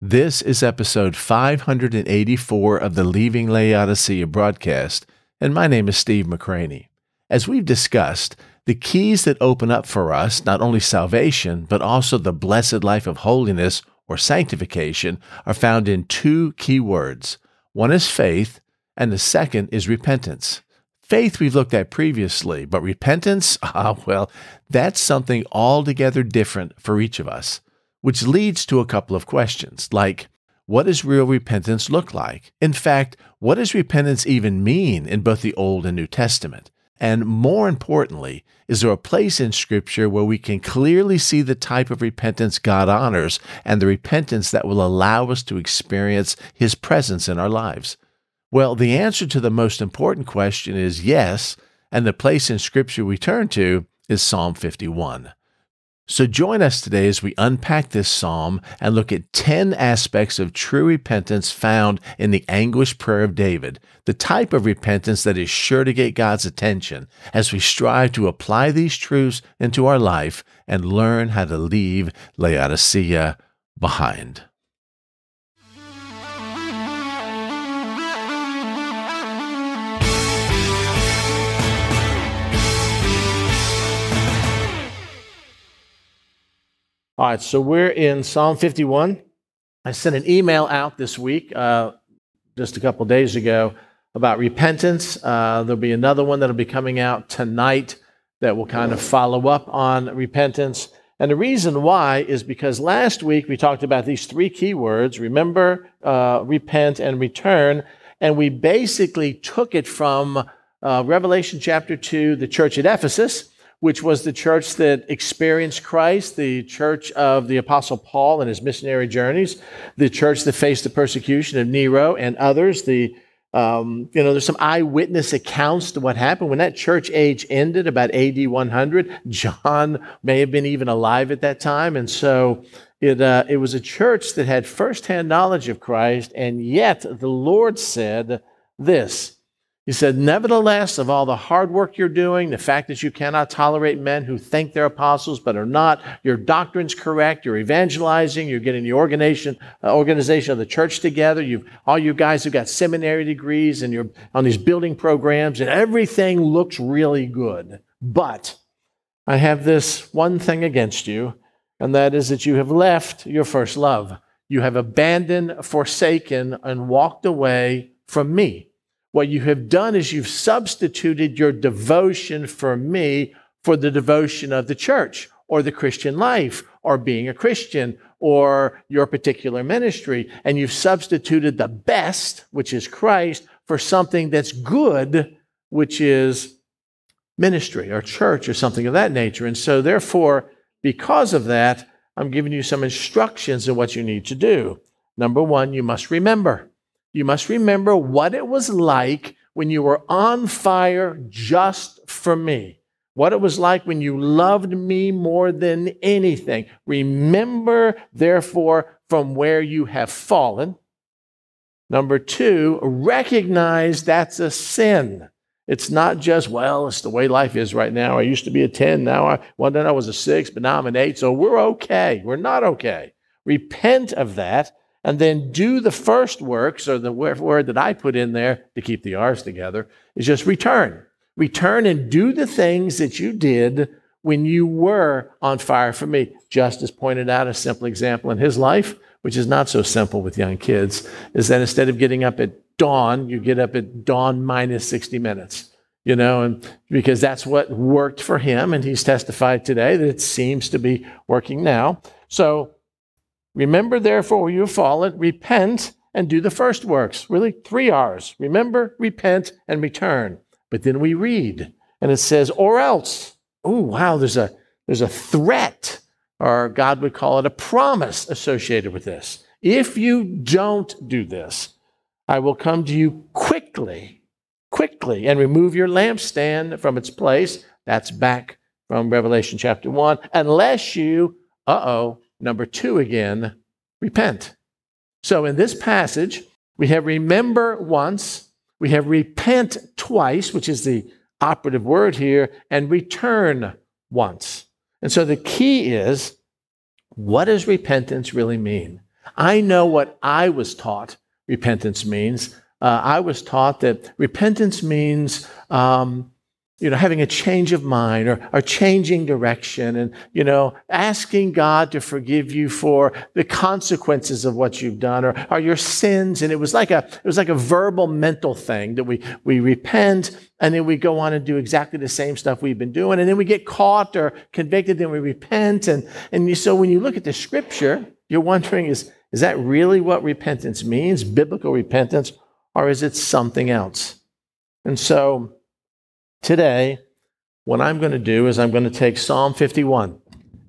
This is episode 584 of the Leaving Laodicea broadcast, and my name is Steve McCranie. As we've discussed, the keys that open up for us not only salvation, but also the blessed life of holiness or sanctification are found in two key words. One is faith, and the second is repentance. Faith we've looked at previously, but repentance, ah, well, that's something altogether different for each of us which leads to a couple of questions like, what does real repentance look like? In fact, what does repentance even mean in both the Old and New Testament? And more importantly, is there a place in Scripture where we can clearly see the type of repentance God honors and the repentance that will allow us to experience His presence in our lives? Well, the answer to the most important question is yes, and the place in Scripture we turn to is Psalm 51. So join us today as we unpack this psalm and look at 10 aspects of true repentance found in the anguished prayer of David, the type of repentance that is sure to get God's attention as we strive to apply these truths into our life and learn how to leave Laodicea behind. All right, so we're in Psalm 51. I sent an email out this week, uh, just a couple days ago, about repentance. Uh, there'll be another one that'll be coming out tonight that will kind of follow up on repentance. And the reason why is because last week we talked about these three key words remember, uh, repent, and return. And we basically took it from uh, Revelation chapter 2, the church at Ephesus which was the church that experienced Christ, the church of the Apostle Paul and his missionary journeys, the church that faced the persecution of Nero and others. The um, you know, there's some eyewitness accounts to what happened when that church age ended about AD 100. John may have been even alive at that time, and so it uh, it was a church that had firsthand knowledge of Christ, and yet the Lord said this. He said, Nevertheless, of all the hard work you're doing, the fact that you cannot tolerate men who think they're apostles but are not, your doctrine's correct, you're evangelizing, you're getting the organization, uh, organization of the church together, you've, all you guys have got seminary degrees and you're on these building programs, and everything looks really good. But I have this one thing against you, and that is that you have left your first love. You have abandoned, forsaken, and walked away from me. What you have done is you've substituted your devotion for me for the devotion of the church or the Christian life or being a Christian or your particular ministry. And you've substituted the best, which is Christ, for something that's good, which is ministry or church or something of that nature. And so, therefore, because of that, I'm giving you some instructions on what you need to do. Number one, you must remember. You must remember what it was like when you were on fire just for me. What it was like when you loved me more than anything. Remember, therefore, from where you have fallen. Number two, recognize that's a sin. It's not just, well, it's the way life is right now. I used to be a 10, now I, one day I was a 6, but now I'm an 8, so we're okay. We're not okay. Repent of that and then do the first works, or the word that I put in there to keep the R's together, is just return. Return and do the things that you did when you were on fire for me. Justice pointed out a simple example in his life, which is not so simple with young kids, is that instead of getting up at dawn, you get up at dawn minus 60 minutes. You know, and because that's what worked for him, and he's testified today that it seems to be working now. So Remember, therefore, you have fallen, repent and do the first works. Really, three R's. Remember, repent, and return. But then we read, and it says, or else. Oh, wow, there's a, there's a threat, or God would call it a promise associated with this. If you don't do this, I will come to you quickly, quickly, and remove your lampstand from its place. That's back from Revelation chapter 1, unless you, uh oh, Number two, again, repent. So in this passage, we have remember once, we have repent twice, which is the operative word here, and return once. And so the key is what does repentance really mean? I know what I was taught repentance means. Uh, I was taught that repentance means um, you know, having a change of mind or, or changing direction and, you know, asking God to forgive you for the consequences of what you've done or, or your sins. And it was like a, it was like a verbal mental thing that we, we repent and then we go on and do exactly the same stuff we've been doing. And then we get caught or convicted then we repent. And, and so when you look at the scripture, you're wondering, is, is that really what repentance means, biblical repentance, or is it something else? And so, Today, what I'm going to do is I'm going to take Psalm 51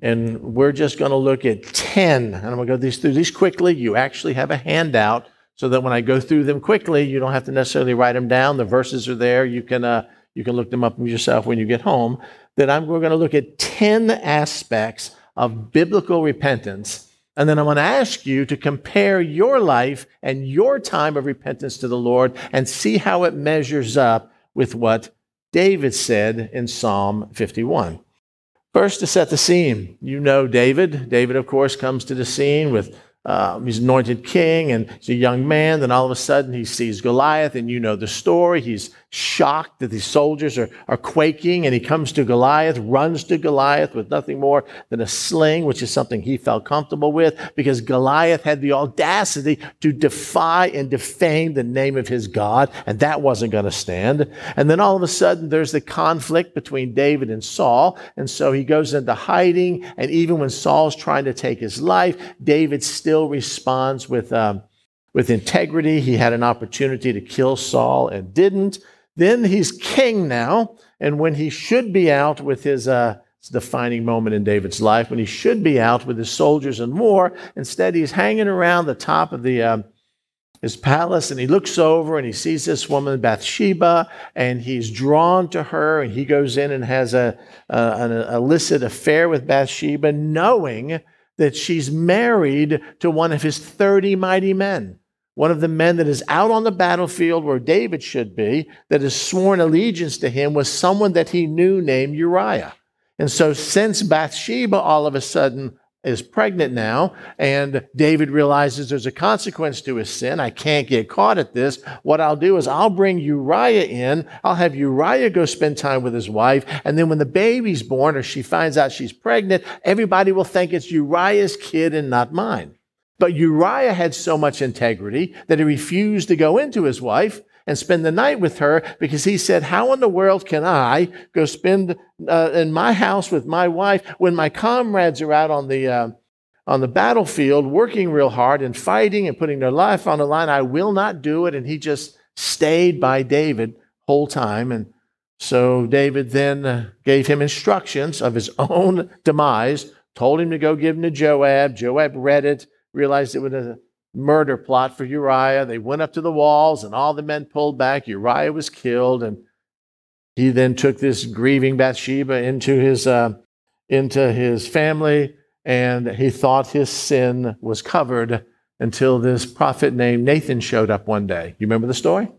and we're just going to look at 10. And I'm going to go through these quickly. You actually have a handout so that when I go through them quickly, you don't have to necessarily write them down. The verses are there. You can, uh, you can look them up yourself when you get home. That I'm, we're going to look at 10 aspects of biblical repentance. And then I'm going to ask you to compare your life and your time of repentance to the Lord and see how it measures up with what David said in Psalm 51. First, to set the scene, you know David. David, of course, comes to the scene with um, he's anointed king and he's a young man. Then all of a sudden he sees Goliath, and you know the story. He's shocked that these soldiers are, are quaking, and he comes to Goliath, runs to Goliath with nothing more than a sling, which is something he felt comfortable with because Goliath had the audacity to defy and defame the name of his God, and that wasn't going to stand. And then all of a sudden there's the conflict between David and Saul, and so he goes into hiding, and even when Saul's trying to take his life, David still responds with. Um, with integrity. He had an opportunity to kill Saul and didn't. Then he's king now, and when he should be out with his uh, defining moment in David's life, when he should be out with his soldiers and more, instead he's hanging around the top of the uh, his palace, and he looks over and he sees this woman Bathsheba, and he's drawn to her, and he goes in and has a, a an illicit affair with Bathsheba, knowing that she's married to one of his thirty mighty men one of the men that is out on the battlefield where David should be, that has sworn allegiance to him, was someone that he knew named Uriah. And so, since Bathsheba all of a sudden is pregnant now, and David realizes there's a consequence to his sin, I can't get caught at this. What I'll do is I'll bring Uriah in, I'll have Uriah go spend time with his wife, and then when the baby's born or she finds out she's pregnant, everybody will think it's Uriah's kid and not mine. But Uriah had so much integrity that he refused to go into his wife and spend the night with her because he said, How in the world can I go spend uh, in my house with my wife when my comrades are out on the, uh, on the battlefield working real hard and fighting and putting their life on the line? I will not do it. And he just stayed by David whole time. And so David then uh, gave him instructions of his own demise, told him to go give them to Joab. Joab read it realized it was a murder plot for Uriah. They went up to the walls, and all the men pulled back. Uriah was killed, and he then took this grieving Bathsheba into his uh, into his family, and he thought his sin was covered until this prophet named Nathan showed up one day. You remember the story?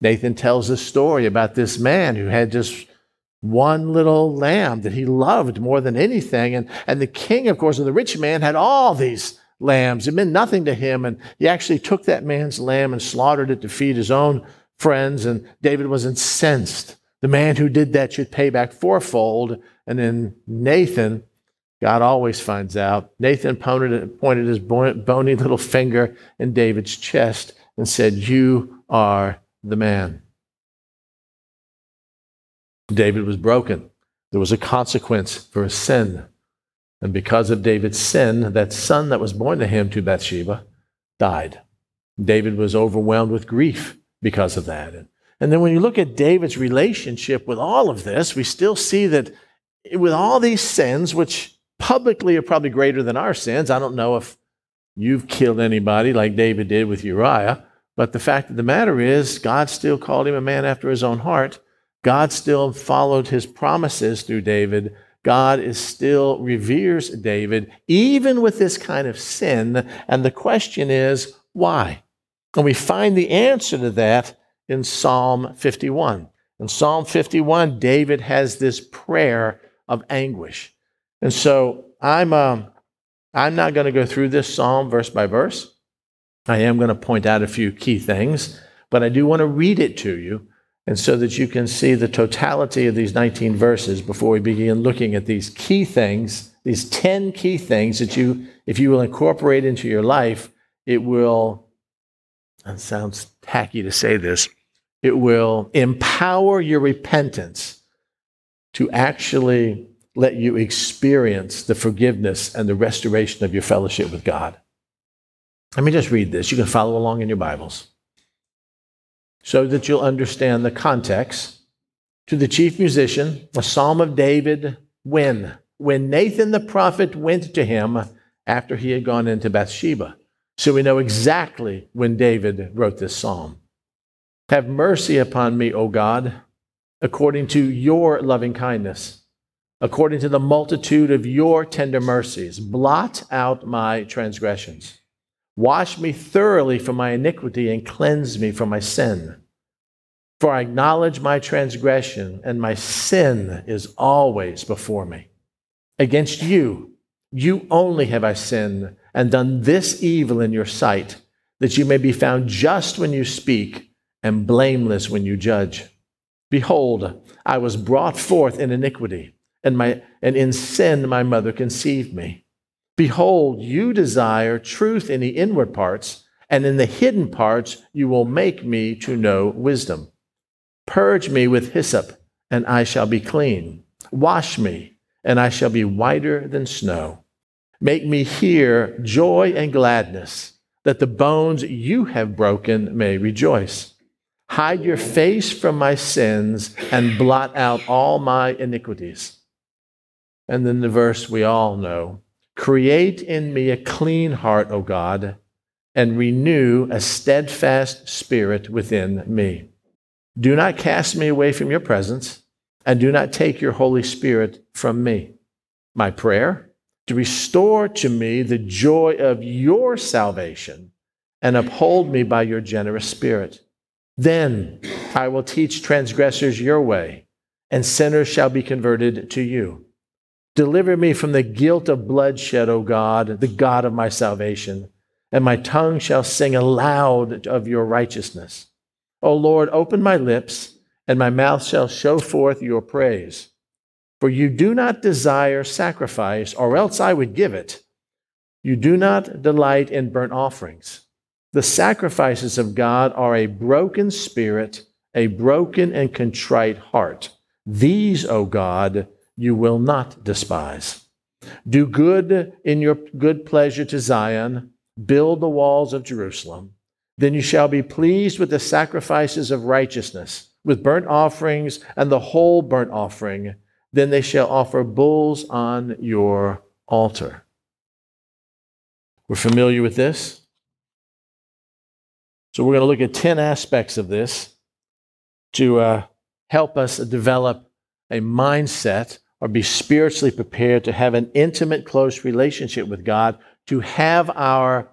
Nathan tells the story about this man who had just one little lamb that he loved more than anything. And, and the king, of course, and the rich man had all these lambs. It meant nothing to him. And he actually took that man's lamb and slaughtered it to feed his own friends. And David was incensed. The man who did that should pay back fourfold. And then Nathan, God always finds out. Nathan pointed, his bony little finger in David's chest and said, You are the man. David was broken. There was a consequence for his sin. And because of David's sin, that son that was born to him to Bathsheba died. David was overwhelmed with grief because of that. And then when you look at David's relationship with all of this, we still see that with all these sins, which publicly are probably greater than our sins, I don't know if you've killed anybody like David did with Uriah, but the fact of the matter is, God still called him a man after his own heart. God still followed his promises through David God is still reveres David, even with this kind of sin. And the question is, why? And we find the answer to that in Psalm 51. In Psalm 51, David has this prayer of anguish. And so I'm, um, I'm not going to go through this psalm verse by verse. I am going to point out a few key things, but I do want to read it to you and so that you can see the totality of these 19 verses before we begin looking at these key things, these 10 key things that you, if you will incorporate into your life, it will, it sounds tacky to say this, it will empower your repentance to actually let you experience the forgiveness and the restoration of your fellowship with God. Let me just read this. You can follow along in your Bibles so that you'll understand the context. To the chief musician, a psalm of David, when? When Nathan the prophet went to him after he had gone into Bathsheba. So we know exactly when David wrote this psalm. Have mercy upon me, O God, according to your loving kindness, according to the multitude of your tender mercies. Blot out my transgressions. Wash me thoroughly from my iniquity and cleanse me from my sin. For I acknowledge my transgression, and my sin is always before me. Against you, you only have I sinned and done this evil in your sight, that you may be found just when you speak and blameless when you judge. Behold, I was brought forth in iniquity, and, my, and in sin my mother conceived me. Behold, you desire truth in the inward parts, and in the hidden parts you will make me to know wisdom. Purge me with hyssop, and I shall be clean. Wash me, and I shall be whiter than snow. Make me hear joy and gladness, that the bones you have broken may rejoice. Hide your face from my sins and blot out all my iniquities. And then the verse we all know Create in me a clean heart, O God, and renew a steadfast spirit within me. Do not cast me away from your presence, and do not take your Holy Spirit from me. My prayer to restore to me the joy of your salvation and uphold me by your generous spirit. Then I will teach transgressors your way, and sinners shall be converted to you. Deliver me from the guilt of bloodshed, O God, the God of my salvation, and my tongue shall sing aloud of your righteousness. O Lord, open my lips, and my mouth shall show forth your praise. For you do not desire sacrifice, or else I would give it. You do not delight in burnt offerings. The sacrifices of God are a broken spirit, a broken and contrite heart. These, O God, you will not despise. Do good in your good pleasure to Zion, build the walls of Jerusalem. Then you shall be pleased with the sacrifices of righteousness, with burnt offerings and the whole burnt offering. Then they shall offer bulls on your altar. We're familiar with this. So we're going to look at 10 aspects of this to uh, help us develop a mindset or be spiritually prepared to have an intimate, close relationship with God, to have our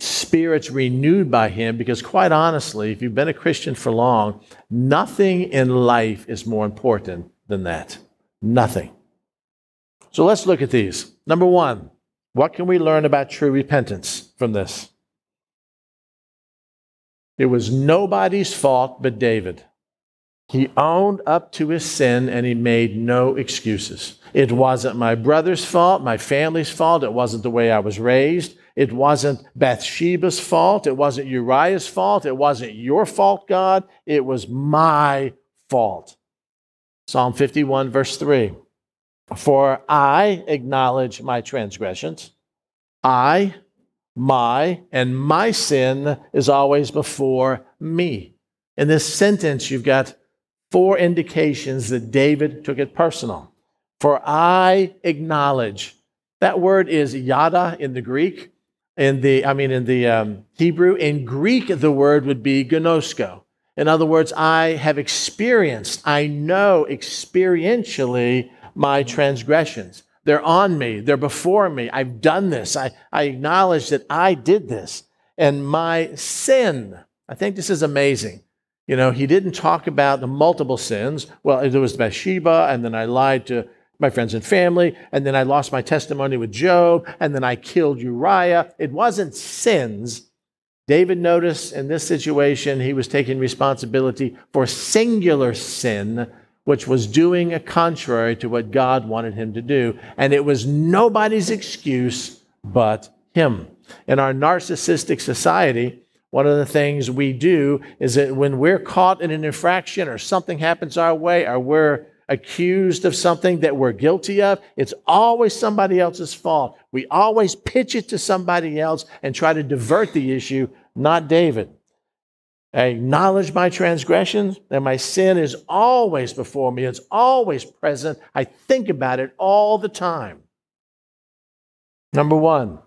spirits renewed by Him. Because, quite honestly, if you've been a Christian for long, nothing in life is more important than that. Nothing. So let's look at these. Number one, what can we learn about true repentance from this? It was nobody's fault but David. He owned up to his sin and he made no excuses. It wasn't my brother's fault, my family's fault. It wasn't the way I was raised. It wasn't Bathsheba's fault. It wasn't Uriah's fault. It wasn't your fault, God. It was my fault. Psalm 51, verse 3. For I acknowledge my transgressions. I, my, and my sin is always before me. In this sentence, you've got four indications that David took it personal. For I acknowledge. That word is yada in the Greek. In the, I mean, in the um, Hebrew. In Greek, the word would be gnosko. In other words, I have experienced, I know experientially my transgressions. They're on me, they're before me. I've done this. I, I acknowledge that I did this. And my sin, I think this is amazing. You know, he didn't talk about the multiple sins. Well, there was Bathsheba, and then I lied to my friends and family, and then I lost my testimony with Joab, and then I killed Uriah. It wasn't sins. David noticed in this situation he was taking responsibility for singular sin, which was doing a contrary to what God wanted him to do. And it was nobody's excuse but him. In our narcissistic society, one of the things we do is that when we're caught in an infraction or something happens our way or we're accused of something that we're guilty of, it's always somebody else's fault. We always pitch it to somebody else and try to divert the issue, not David. I acknowledge my transgressions, and my sin is always before me. It's always present. I think about it all the time. Number one,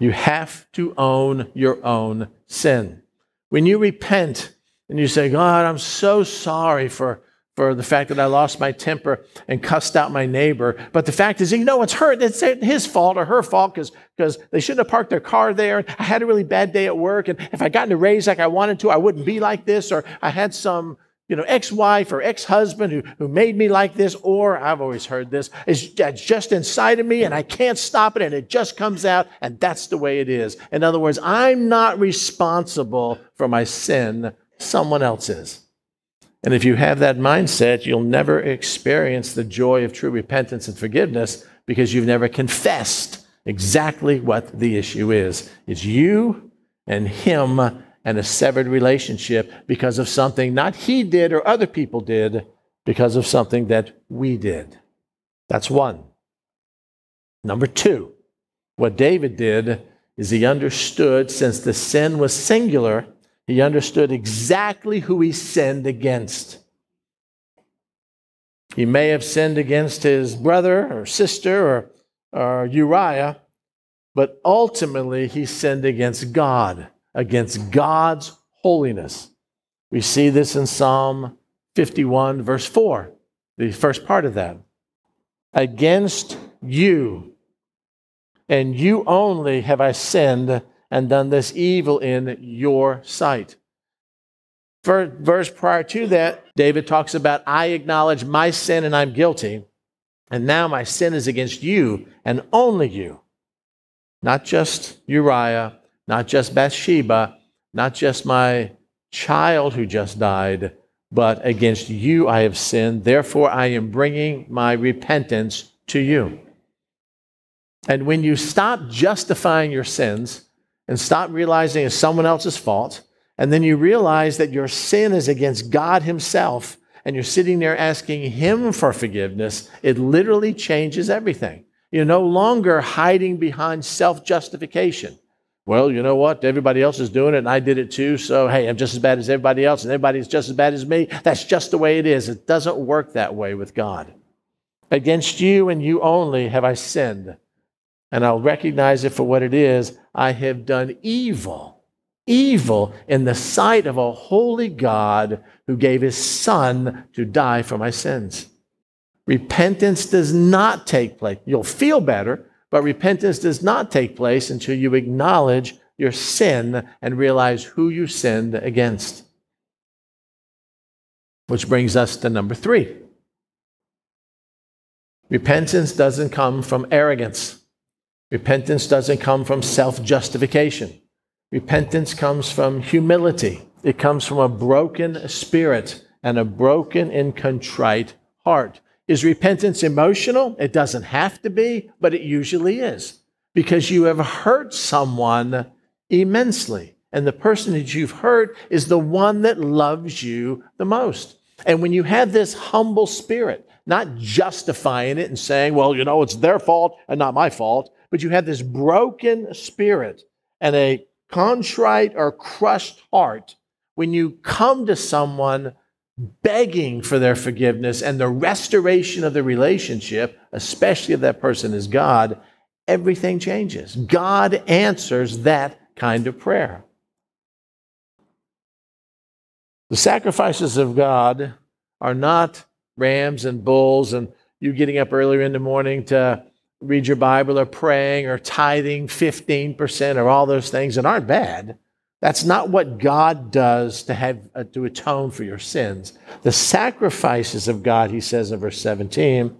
you have to own your own sin. When you repent and you say, God, I'm so sorry for, for the fact that I lost my temper and cussed out my neighbor. But the fact is, you know, it's her, it's his fault or her fault because they shouldn't have parked their car there. I had a really bad day at work. And if I got a raise like I wanted to, I wouldn't be like this. Or I had some you know, ex-wife or ex-husband who, who made me like this, or I've always heard this, is just inside of me and I can't stop it and it just comes out and that's the way it is. In other words, I'm not responsible for my sin, someone else is. And if you have that mindset, you'll never experience the joy of true repentance and forgiveness because you've never confessed exactly what the issue is. It's you and him and a severed relationship because of something not he did or other people did, because of something that we did. That's one. Number two, what David did is he understood, since the sin was singular, he understood exactly who he sinned against. He may have sinned against his brother or sister or, or Uriah, but ultimately he sinned against God against God's holiness. We see this in Psalm 51, verse 4, the first part of that. Against you, and you only have I sinned and done this evil in your sight. Verse prior to that, David talks about, I acknowledge my sin and I'm guilty. And now my sin is against you and only you. Not just Uriah, not just Bathsheba, not just my child who just died, but against you I have sinned. Therefore, I am bringing my repentance to you. And when you stop justifying your sins and stop realizing it's someone else's fault, and then you realize that your sin is against God Himself, and you're sitting there asking Him for forgiveness, it literally changes everything. You're no longer hiding behind self justification well, you know what? Everybody else is doing it, and I did it too. So, hey, I'm just as bad as everybody else, and everybody's just as bad as me. That's just the way it is. It doesn't work that way with God. Against you and you only have I sinned, and I'll recognize it for what it is. I have done evil, evil in the sight of a holy God who gave his Son to die for my sins. Repentance does not take place. You'll feel better but repentance does not take place until you acknowledge your sin and realize who you sinned against. Which brings us to number three. Repentance doesn't come from arrogance. Repentance doesn't come from self justification. Repentance comes from humility. It comes from a broken spirit and a broken and contrite heart. Is repentance emotional? It doesn't have to be, but it usually is because you have hurt someone immensely. And the person that you've hurt is the one that loves you the most. And when you have this humble spirit, not justifying it and saying, well, you know, it's their fault and not my fault, but you have this broken spirit and a contrite or crushed heart, when you come to someone begging for their forgiveness and the restoration of the relationship, especially if that person is God, everything changes. God answers that kind of prayer. The sacrifices of God are not rams and bulls and you getting up earlier in the morning to read your Bible or praying or tithing 15% or all those things that aren't bad. That's not what God does to have uh, to atone for your sins. The sacrifices of God, he says in verse 17,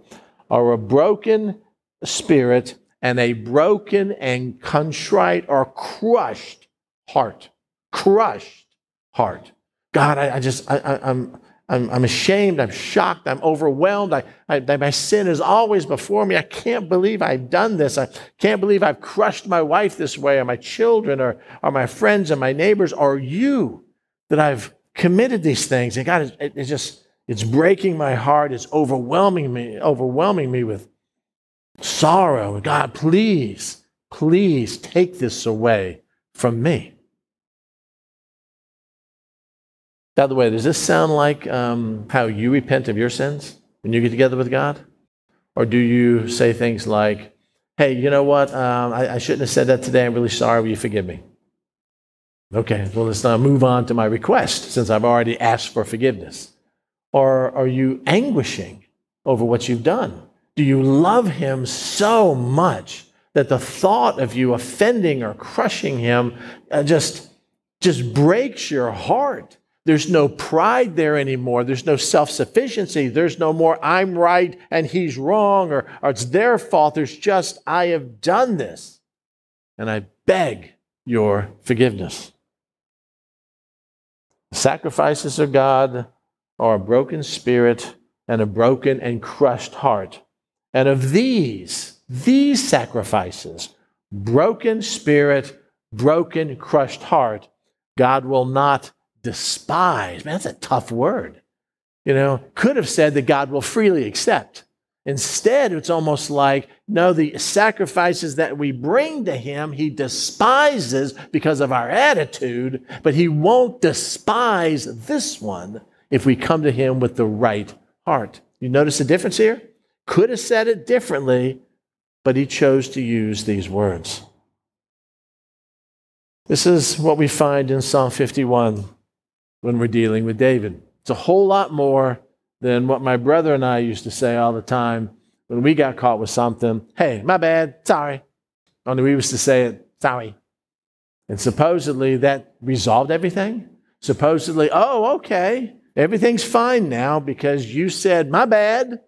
are a broken spirit and a broken and contrite or crushed heart. Crushed heart. God, I, I just, I, I, I'm, I'm, I'm ashamed. I'm shocked. I'm overwhelmed. I, I, my sin is always before me. I can't believe I've done this. I can't believe I've crushed my wife this way, or my children, or, or my friends, and my neighbors, or you, that I've committed these things. And God, it, it's just, it's breaking my heart. It's overwhelming me, overwhelming me with sorrow. God, please, please take this away from me. By the way, does this sound like um, how you repent of your sins when you get together with God? Or do you say things like, hey, you know what? Um, I, I, shouldn't have said that today. I'm really sorry. Will you forgive me? Okay, well, let's now move on to my request since I've already asked for forgiveness. Or are you anguishing over what you've done? Do you love Him so much that the thought of you offending or crushing Him uh, just, just breaks your heart? There's no pride there anymore. There's no self sufficiency. There's no more, I'm right and he's wrong, or, or it's their fault. There's just, I have done this. And I beg your forgiveness. Sacrifices of God are a broken spirit and a broken and crushed heart. And of these, these sacrifices, broken spirit, broken, crushed heart, God will not despise. Man, that's a tough word. You know, could have said that God will freely accept. Instead, it's almost like, no, the sacrifices that we bring to Him, He despises because of our attitude, but He won't despise this one if we come to Him with the right heart. You notice the difference here? Could have said it differently, but He chose to use these words. This is what we find in Psalm 51 when we're dealing with David. It's a whole lot more than what my brother and I used to say all the time when we got caught with something. Hey, my bad, sorry. Only we used to say it, sorry. And supposedly that resolved everything. Supposedly, oh, okay, everything's fine now because you said, my bad.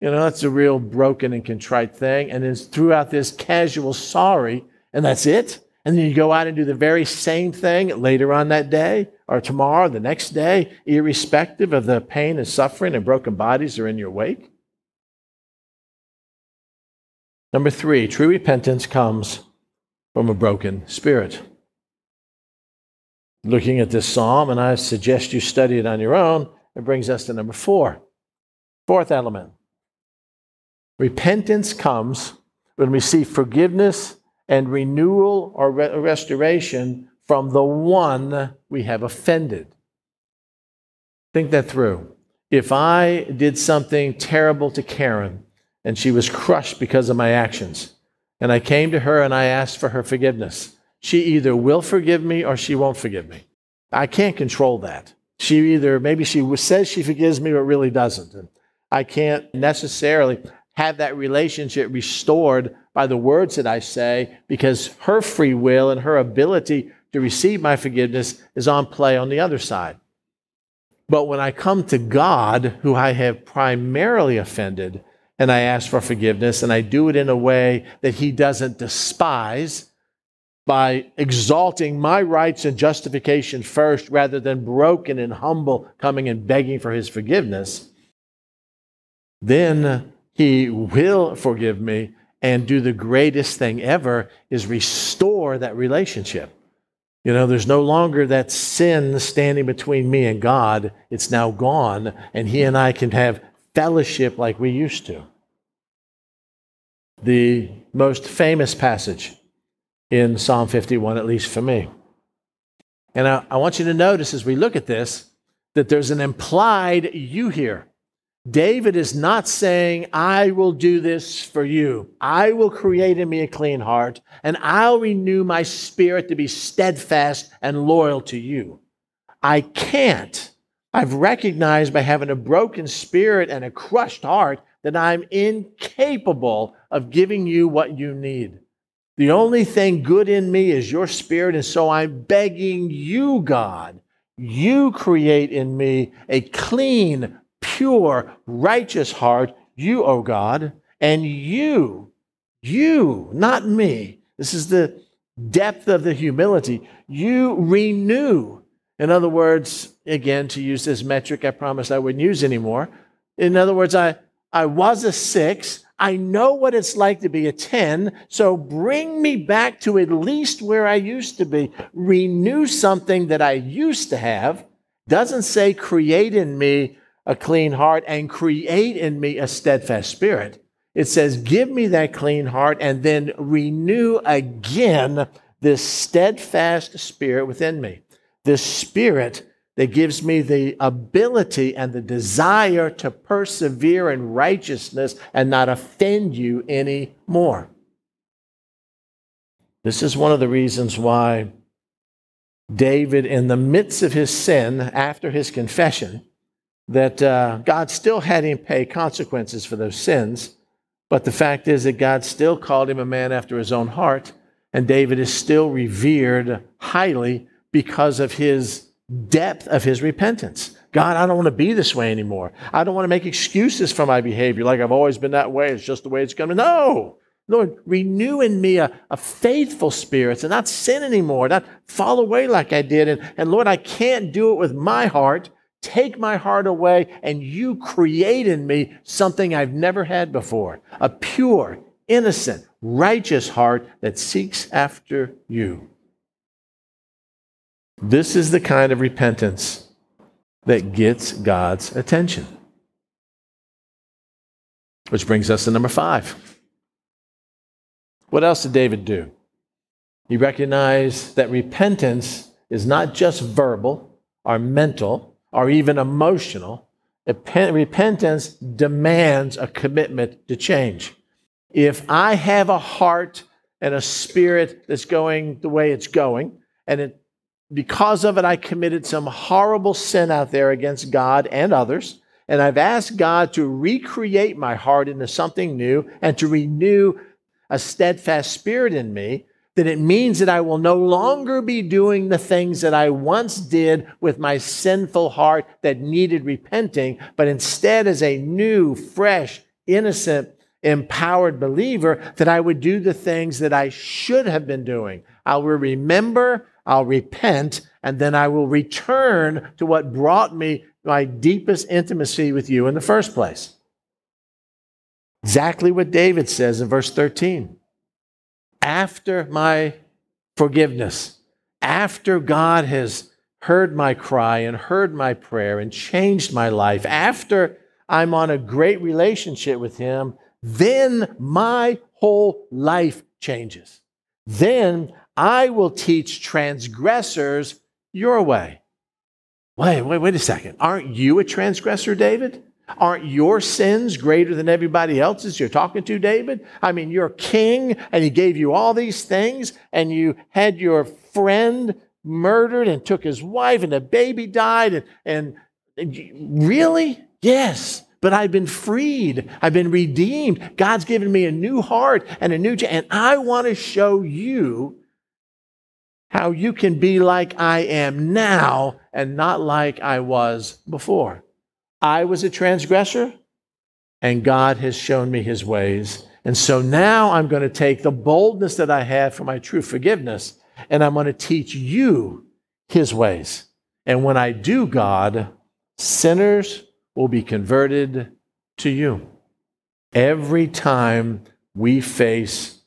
You know, that's a real broken and contrite thing. And then throughout this casual sorry, and that's it. And then you go out and do the very same thing later on that day or tomorrow, the next day, irrespective of the pain and suffering and broken bodies are in your wake. Number three, true repentance comes from a broken spirit. Looking at this psalm, and I suggest you study it on your own, it brings us to number four. Fourth element repentance comes when we see forgiveness and renewal or re- restoration from the one we have offended. Think that through. If I did something terrible to Karen and she was crushed because of my actions, and I came to her and I asked for her forgiveness, she either will forgive me or she won't forgive me. I can't control that. She either, maybe she says she forgives me, but really doesn't. And I can't necessarily have that relationship restored by the words that I say because her free will and her ability to receive my forgiveness is on play on the other side. But when I come to God, who I have primarily offended, and I ask for forgiveness, and I do it in a way that He doesn't despise by exalting my rights and justification first rather than broken and humble coming and begging for His forgiveness, then He will forgive me and do the greatest thing ever is restore that relationship. You know, there's no longer that sin standing between me and God. It's now gone, and He and I can have fellowship like we used to. The most famous passage in Psalm 51, at least for me. And I, I want you to notice as we look at this that there's an implied you here. David is not saying, I will do this for you. I will create in me a clean heart, and I'll renew my spirit to be steadfast and loyal to you. I can't. I've recognized by having a broken spirit and a crushed heart that I'm incapable of giving you what you need. The only thing good in me is your spirit, and so I'm begging you, God, you create in me a clean, pure, righteous heart, you, O God, and you, you, not me. This is the depth of the humility. You renew. In other words, again, to use this metric I promised I wouldn't use anymore. In other words, I, I was a six. I know what it's like to be a 10. So bring me back to at least where I used to be. Renew something that I used to have. Doesn't say create in me a clean heart and create in me a steadfast spirit. It says, give me that clean heart and then renew again this steadfast spirit within me. This spirit that gives me the ability and the desire to persevere in righteousness and not offend you anymore. This is one of the reasons why David, in the midst of his sin, after his confession, that uh, God still had him pay consequences for those sins. But the fact is that God still called him a man after his own heart, and David is still revered highly because of his depth of his repentance. God, I don't want to be this way anymore. I don't want to make excuses for my behavior like I've always been that way. It's just the way it's going to. No! Lord, renew in me a, a faithful spirit and not sin anymore, not fall away like I did. And, and Lord, I can't do it with my heart. Take my heart away, and you create in me something I've never had before a pure, innocent, righteous heart that seeks after you. This is the kind of repentance that gets God's attention. Which brings us to number five. What else did David do? He recognized that repentance is not just verbal or mental, or even emotional, repentance demands a commitment to change. If I have a heart and a spirit that's going the way it's going, and it, because of it, I committed some horrible sin out there against God and others, and I've asked God to recreate my heart into something new and to renew a steadfast spirit in me, then it means that I will no longer be doing the things that I once did with my sinful heart that needed repenting, but instead, as a new, fresh, innocent, empowered believer, that I would do the things that I should have been doing. I will remember, I'll repent, and then I will return to what brought me my deepest intimacy with you in the first place. Exactly what David says in verse 13 after my forgiveness, after God has heard my cry and heard my prayer and changed my life, after I'm on a great relationship with Him, then my whole life changes. Then I will teach transgressors your way. Wait, wait, wait a second. Aren't you a transgressor, David? Aren't your sins greater than everybody else's you're talking to, David? I mean, you're king and he gave you all these things, and you had your friend murdered and took his wife, and a baby died. And, and, and really? Yes. But I've been freed. I've been redeemed. God's given me a new heart and a new, and I want to show you how you can be like I am now and not like I was before. I was a transgressor, and God has shown me his ways. And so now I'm going to take the boldness that I have for my true forgiveness, and I'm going to teach you his ways. And when I do, God, sinners will be converted to you. Every time we face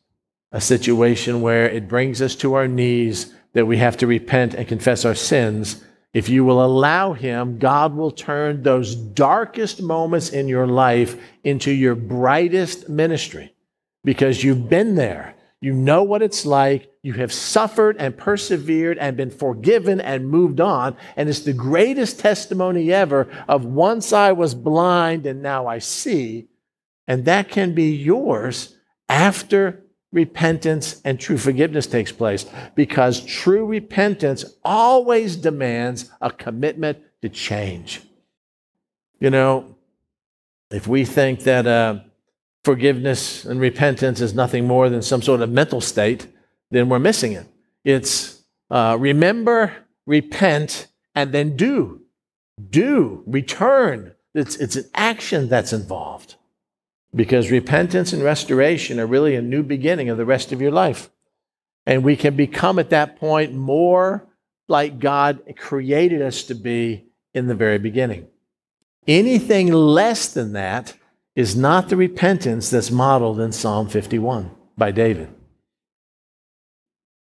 a situation where it brings us to our knees that we have to repent and confess our sins, if you will allow Him, God will turn those darkest moments in your life into your brightest ministry because you've been there. You know what it's like. You have suffered and persevered and been forgiven and moved on. And it's the greatest testimony ever of once I was blind and now I see. And that can be yours after repentance and true forgiveness takes place because true repentance always demands a commitment to change. You know, if we think that uh, forgiveness and repentance is nothing more than some sort of mental state, then we're missing it. It's uh, remember, repent, and then do. Do, return. It's, it's an action that's involved. Because repentance and restoration are really a new beginning of the rest of your life. And we can become at that point more like God created us to be in the very beginning. Anything less than that is not the repentance that's modeled in Psalm 51 by David.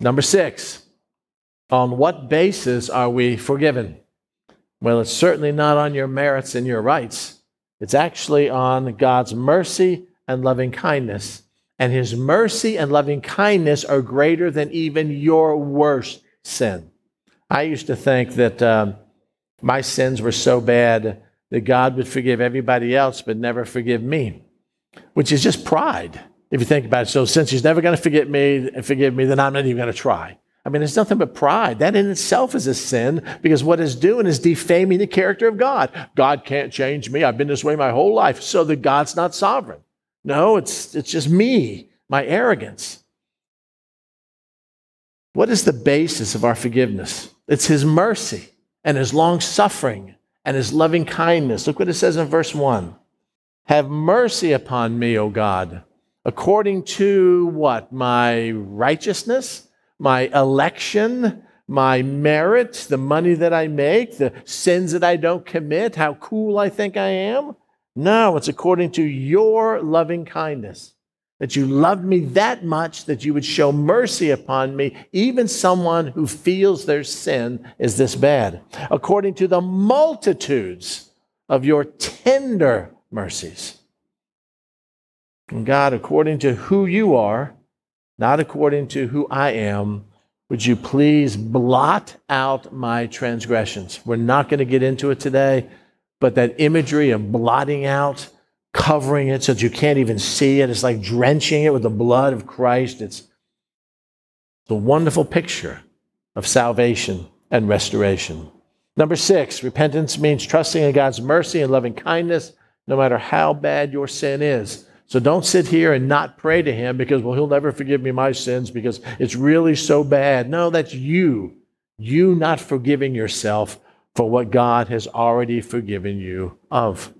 Number six, on what basis are we forgiven? Well, it's certainly not on your merits and your rights. It's actually on God's mercy and loving kindness. And his mercy and loving kindness are greater than even your worst sin. I used to think that um, my sins were so bad that God would forgive everybody else but never forgive me, which is just pride, if you think about it. So, since He's never going to forgive me forgive me, then I'm not even going to try. I mean, it's nothing but pride. That in itself is a sin because what it's doing is defaming the character of God. God can't change me. I've been this way my whole life. So that God's not sovereign. No, it's, it's just me, my arrogance. What is the basis of our forgiveness? It's His mercy and His long suffering and His loving kindness. Look what it says in verse 1 Have mercy upon me, O God, according to what? My righteousness? My election, my merit, the money that I make, the sins that I don't commit, how cool I think I am. No, it's according to your loving kindness. That you loved me that much that you would show mercy upon me, even someone who feels their sin is this bad. According to the multitudes of your tender mercies. And God, according to who you are, not according to who I am. Would you please blot out my transgressions? We're not going to get into it today, but that imagery of blotting out, covering it so that you can't even see it, it's like drenching it with the blood of Christ. It's the wonderful picture of salvation and restoration. Number six, repentance means trusting in God's mercy and loving kindness, no matter how bad your sin is. So don't sit here and not pray to him because, well, he'll never forgive me my sins because it's really so bad. No, that's you. You not forgiving yourself for what God has already forgiven you of.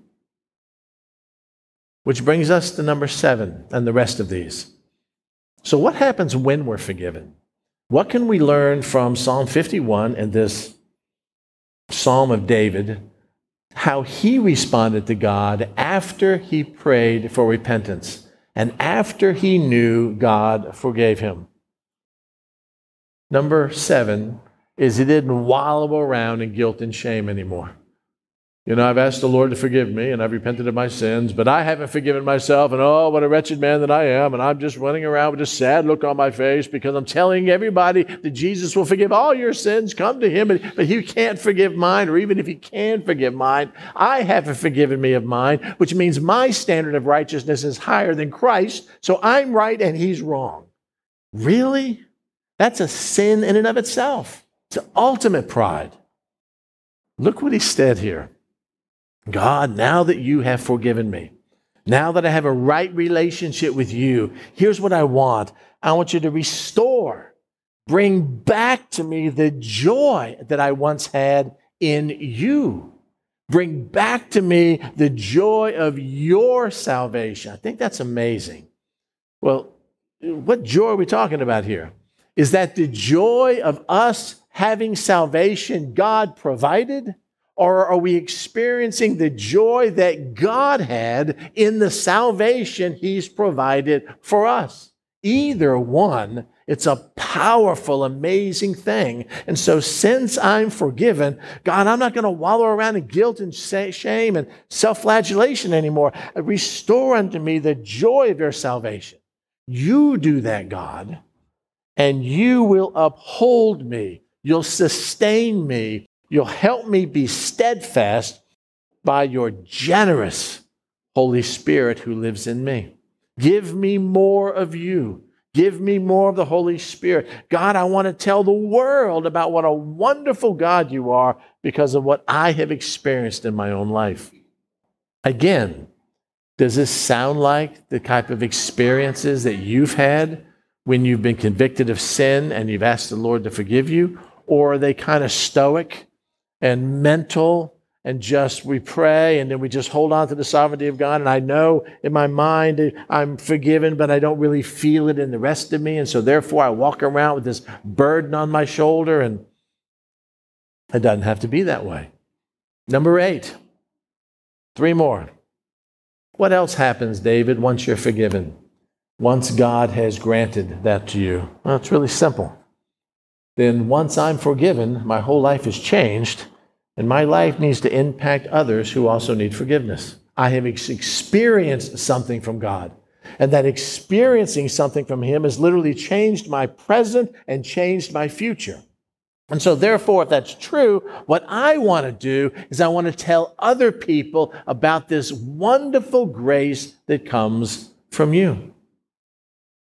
Which brings us to number seven and the rest of these. So, what happens when we're forgiven? What can we learn from Psalm 51 and this Psalm of David how he responded to God after he prayed for repentance and after he knew God forgave him. Number seven is he didn't wallow around in guilt and shame anymore. You know, I've asked the Lord to forgive me and I've repented of my sins, but I haven't forgiven myself. And oh, what a wretched man that I am. And I'm just running around with a sad look on my face because I'm telling everybody that Jesus will forgive all your sins. Come to him, but he can't forgive mine, or even if he can forgive mine, I haven't forgiven me of mine, which means my standard of righteousness is higher than Christ. So I'm right and he's wrong. Really? That's a sin in and of itself. It's ultimate pride. Look what he said here. God, now that you have forgiven me, now that I have a right relationship with you, here's what I want. I want you to restore, bring back to me the joy that I once had in you. Bring back to me the joy of your salvation. I think that's amazing. Well, what joy are we talking about here? Is that the joy of us having salvation God provided? Or are we experiencing the joy that God had in the salvation He's provided for us? Either one, it's a powerful, amazing thing. And so, since I'm forgiven, God, I'm not going to wallow around in guilt and shame and self flagellation anymore. Restore unto me the joy of your salvation. You do that, God, and you will uphold me. You'll sustain me. You'll help me be steadfast by your generous Holy Spirit who lives in me. Give me more of you. Give me more of the Holy Spirit. God, I want to tell the world about what a wonderful God you are because of what I have experienced in my own life. Again, does this sound like the type of experiences that you've had when you've been convicted of sin and you've asked the Lord to forgive you? Or are they kind of stoic and mental and just we pray and then we just hold on to the sovereignty of God. And I know in my mind I'm forgiven, but I don't really feel it in the rest of me. And so therefore I walk around with this burden on my shoulder and it doesn't have to be that way. Number eight, three more. What else happens, David, once you're forgiven? Once God has granted that to you? Well, it's really simple. Then once I'm forgiven, my whole life is changed and my life needs to impact others who also need forgiveness. I have experienced something from God. And that experiencing something from Him has literally changed my present and changed my future. And so, therefore, if that's true, what I want to do is I want to tell other people about this wonderful grace that comes from you.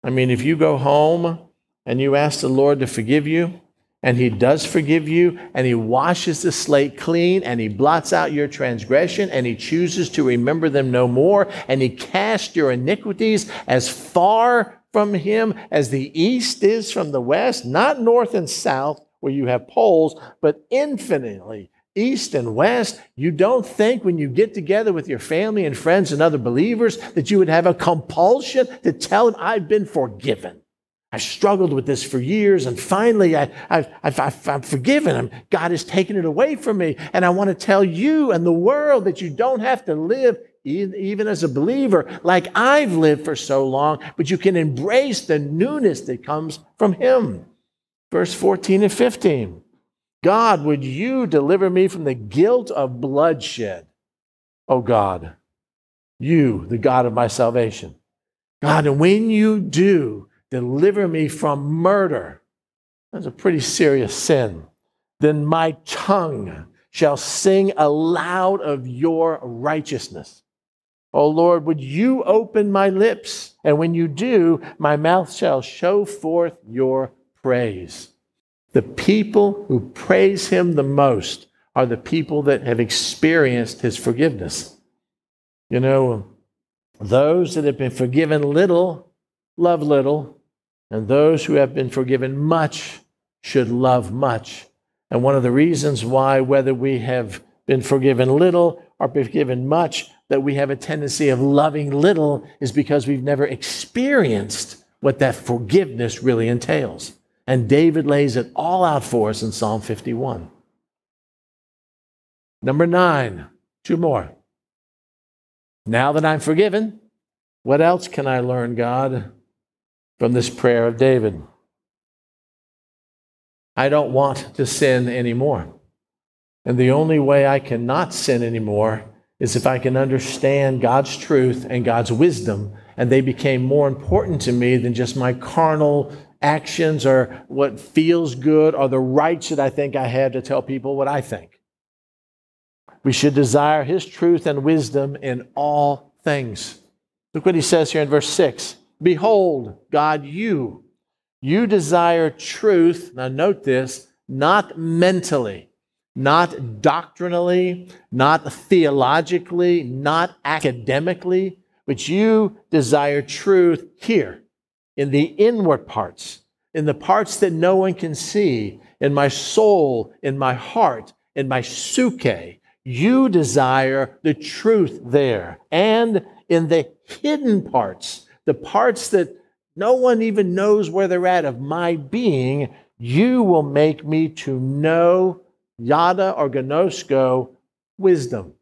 I mean, if you go home and you ask the Lord to forgive you, and he does forgive you, and he washes the slate clean, and he blots out your transgression, and he chooses to remember them no more, and he casts your iniquities as far from him as the east is from the west, not north and south where you have poles, but infinitely east and west. You don't think when you get together with your family and friends and other believers that you would have a compulsion to tell them, I've been forgiven. I struggled with this for years, and finally I, have forgiven him. God has taken it away from me. And I want to tell you and the world that you don't have to live, even as a believer, like I've lived for so long, but you can embrace the newness that comes from Him. Verse 14 and 15 God, would you deliver me from the guilt of bloodshed? Oh God, you, the God of my salvation. God, and when you do, Deliver me from murder. That's a pretty serious sin. Then my tongue shall sing aloud of your righteousness. O Lord, would you open my lips? And when you do, my mouth shall show forth your praise. The people who praise him the most are the people that have experienced his forgiveness. You know, those that have been forgiven little love little, and those who have been forgiven much should love much. And one of the reasons why, whether we have been forgiven little or forgiven much, that we have a tendency of loving little is because we've never experienced what that forgiveness really entails. And David lays it all out for us in Psalm 51. Number nine, two more. Now that I'm forgiven, what else can I learn, God? From this prayer of David. I don't want to sin anymore. And the only way I cannot sin anymore is if I can understand God's truth and God's wisdom, and they became more important to me than just my carnal actions or what feels good or the rights that I think I have to tell people what I think. We should desire His truth and wisdom in all things. Look what He says here in verse 6 Behold, God, you, you desire truth. Now, note this not mentally, not doctrinally, not theologically, not academically, but you desire truth here in the inward parts, in the parts that no one can see, in my soul, in my heart, in my suke. You desire the truth there and in the hidden parts the parts that no one even knows where they're at of my being, you will make me to know yada or gnosko wisdom.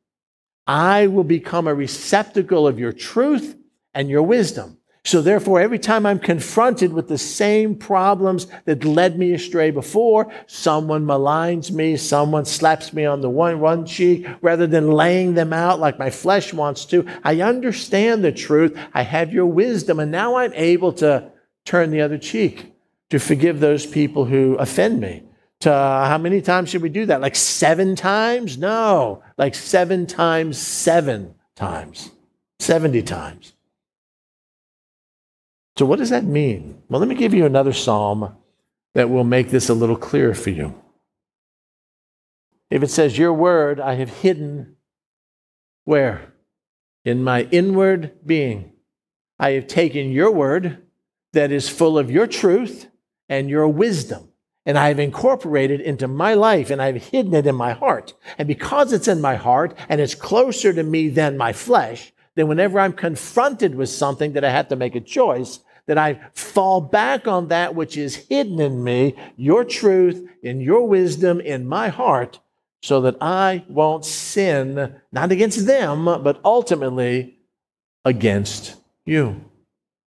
I will become a receptacle of your truth and your wisdom. So, therefore, every time I'm confronted with the same problems that led me astray before, someone maligns me, someone slaps me on the one, one cheek, rather than laying them out like my flesh wants to, I understand the truth. I have your wisdom, and now I'm able to turn the other cheek, to forgive those people who offend me. To, uh, how many times should we do that? Like seven times? No, like seven times, seven times, 70 times. So, what does that mean? Well, let me give you another psalm that will make this a little clearer for you. If it says, Your word I have hidden, where? In my inward being. I have taken your word that is full of your truth and your wisdom, and I've incorporated into my life and I've hidden it in my heart. And because it's in my heart and it's closer to me than my flesh, then whenever I'm confronted with something that I have to make a choice, that I fall back on that which is hidden in me, your truth and your wisdom in my heart, so that I won't sin, not against them, but ultimately against you.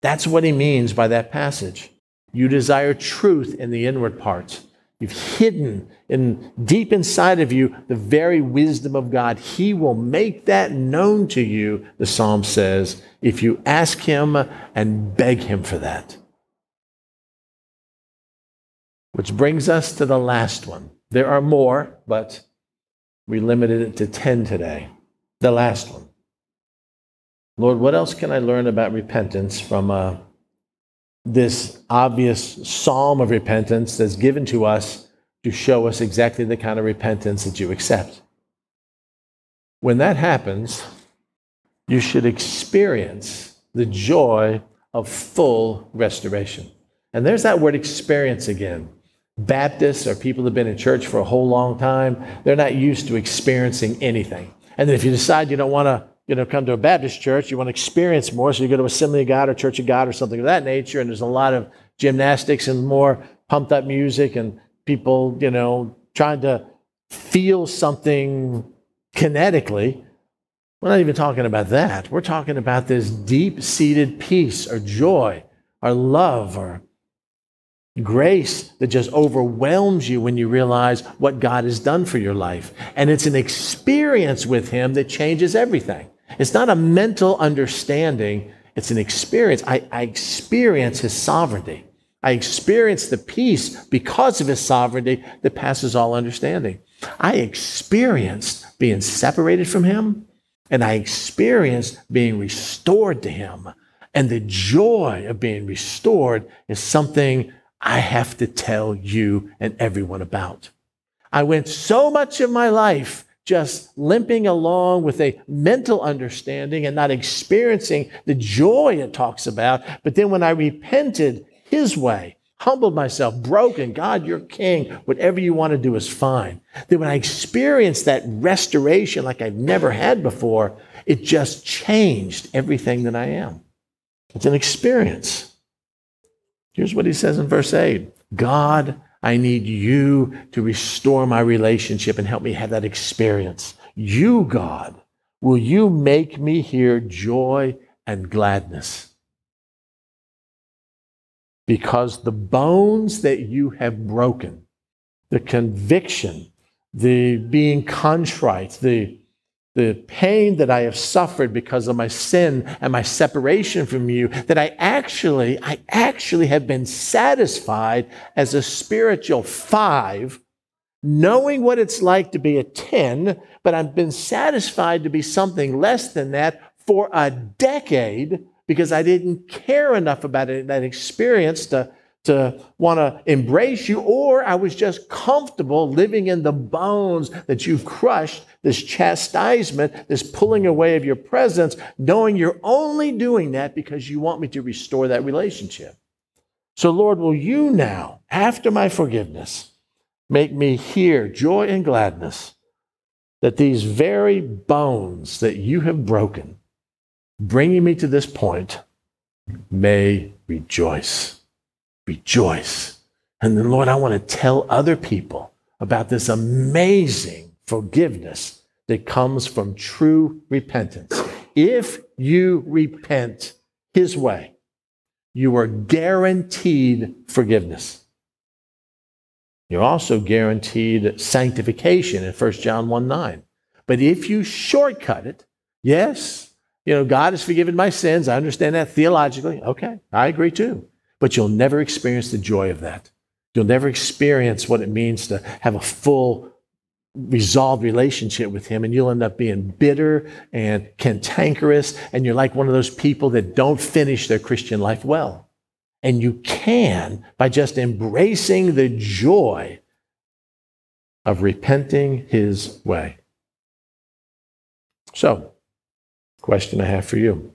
That's what he means by that passage. You desire truth in the inward parts. You've hidden in deep inside of you the very wisdom of God. He will make that known to you, the psalm says, if you ask him and beg him for that. Which brings us to the last one. There are more, but we limited it to 10 today. The last one. Lord, what else can I learn about repentance from uh, this obvious psalm of repentance that's given to us to show us exactly the kind of repentance that you accept? When that happens, you should experience the joy of full restoration. And there's that word experience again. Baptists or people that have been in church for a whole long time, they're not used to experiencing anything. And then if you decide you don't want to you know, come to a Baptist church, you want to experience more, so you go to Assembly of God or Church of God or something of that nature, and there's a lot of gymnastics and more pumped up music and people, you know, trying to feel something kinetically. We're not even talking about that. We're talking about this deep seated peace or joy or love or grace that just overwhelms you when you realize what God has done for your life. And it's an experience with Him that changes everything. It's not a mental understanding, it's an experience. I, I experience his sovereignty. I experience the peace because of his sovereignty that passes all understanding. I experienced being separated from him, and I experienced being restored to him. And the joy of being restored is something I have to tell you and everyone about. I went so much of my life just limping along with a mental understanding and not experiencing the joy it talks about. But then when I repented his way, humbled myself, broken, God, you're king, whatever you want to do is fine. Then when I experienced that restoration like I've never had before, it just changed everything that I am. It's an experience. Here's what he says in verse 8 God I need you to restore my relationship and help me have that experience. You, God, will you make me hear joy and gladness? Because the bones that you have broken, the conviction, the being contrite, the the pain that I have suffered because of my sin and my separation from you, that I actually, I actually have been satisfied as a spiritual five, knowing what it's like to be a 10, but I've been satisfied to be something less than that for a decade because I didn't care enough about it, that experience to to want to embrace you, or I was just comfortable living in the bones that you've crushed, this chastisement, this pulling away of your presence, knowing you're only doing that because you want me to restore that relationship. So, Lord, will you now, after my forgiveness, make me hear joy and gladness that these very bones that you have broken, bringing me to this point, may rejoice rejoice. And then, Lord, I want to tell other people about this amazing forgiveness that comes from true repentance. If you repent His way, you are guaranteed forgiveness. You're also guaranteed sanctification in 1 John 1 9. But if you shortcut it, yes, you know, God has forgiven my sins. I understand that theologically. Okay, I agree too but you'll never experience the joy of that. You'll never experience what it means to have a full, resolved relationship with Him, and you'll end up being bitter and cantankerous, and you're like one of those people that don't finish their Christian life well. And you can by just embracing the joy of repenting His way. So, question I have for you.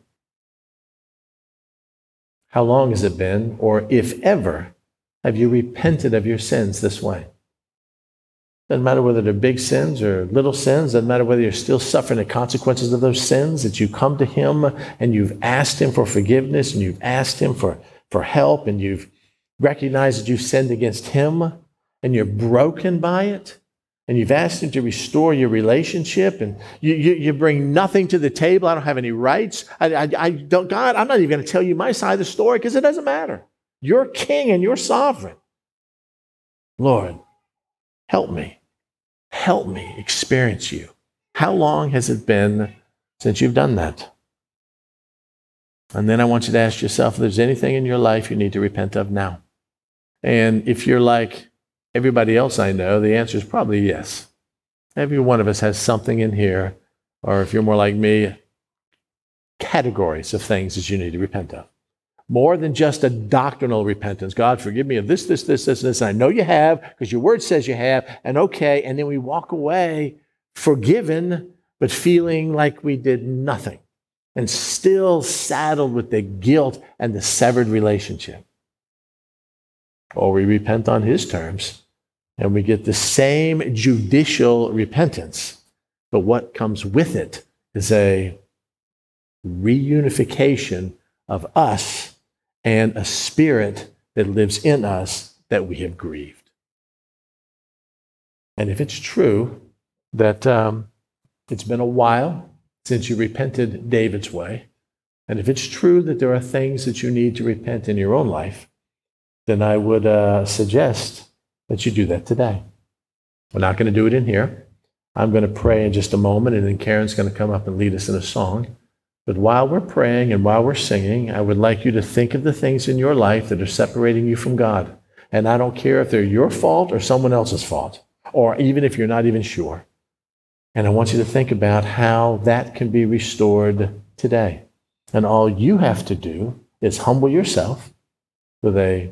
How long has it been, or if ever, Have you repented of your sins this way? Doesn't matter whether they're big sins or little sins. Doesn't matter whether you're still suffering the consequences of those sins. That you come to Him and you've asked Him for forgiveness and you've asked Him for, for help and you've recognized that you've sinned against Him and you're broken by it and you've asked Him to restore your relationship and you, you, you bring nothing to the table. I don't have any rights. I, I, I don't, God, I'm not even going to tell you my side of the story because it doesn't matter. You're king and you're sovereign. Lord, help me. Help me experience you. How long has it been since you've done that? And then I want you to ask yourself if there's anything in your life you need to repent of now. And if you're like everybody else I know, the answer is probably yes. Every one of us has something in here, or if you're more like me, categories of things that you need to repent of. More than just a doctrinal repentance. God, forgive me of this, this, this, this, and this. I know you have because your word says you have, and okay. And then we walk away forgiven, but feeling like we did nothing and still saddled with the guilt and the severed relationship. Or we repent on his terms and we get the same judicial repentance, but what comes with it is a reunification of us and a spirit that lives in us that we have grieved. And if it's true that um, it's been a while since you repented David's way, and if it's true that there are things that you need to repent in your own life, then I would uh, suggest that you do that today. We're not going to do it in here. I'm going to pray in just a moment, and then Karen's going to come up and lead us in a song. But while we're praying and while we're singing, I would like you to think of the things in your life that are separating you from God. And I don't care if they're your fault or someone else's fault, or even if you're not even sure. And I want you to think about how that can be restored today. And all you have to do is humble yourself with a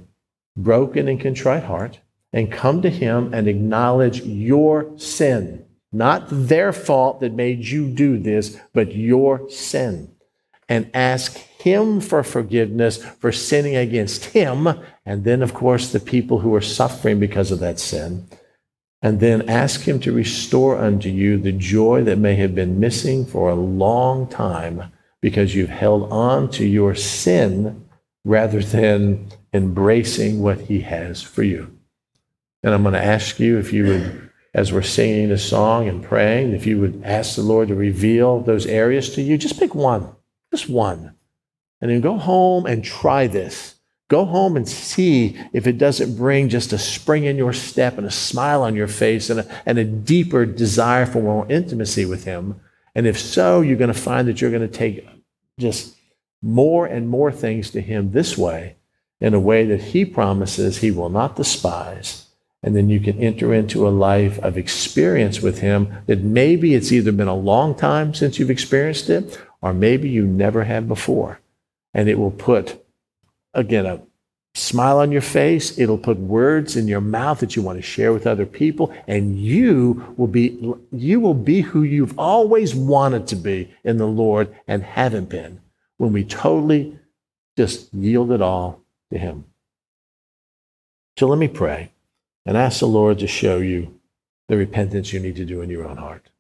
broken and contrite heart and come to Him and acknowledge your sin not their fault that made you do this, but your sin. And ask Him for forgiveness for sinning against Him. And then, of course, the people who are suffering because of that sin. And then ask Him to restore unto you the joy that may have been missing for a long time because you've held on to your sin rather than embracing what He has for you. And I'm going to ask you if you would as we're singing a song and praying, if you would ask the Lord to reveal those areas to you, just pick one, just one. And then go home and try this. Go home and see if it doesn't bring just a spring in your step and a smile on your face and a, and a deeper desire for more intimacy with Him. And if so, you're going to find that you're going to take just more and more things to Him this way in a way that He promises He will not despise and then you can enter into a life of experience with Him that maybe it's either been a long time since you've experienced it, or maybe you never had before. And it will put, again, a smile on your face. It'll put words in your mouth that you want to share with other people. And you will be, you will be who you've always wanted to be in the Lord and haven't been when we totally just yield it all to Him. So let me pray and ask the Lord to show you the repentance you need to do in your own heart.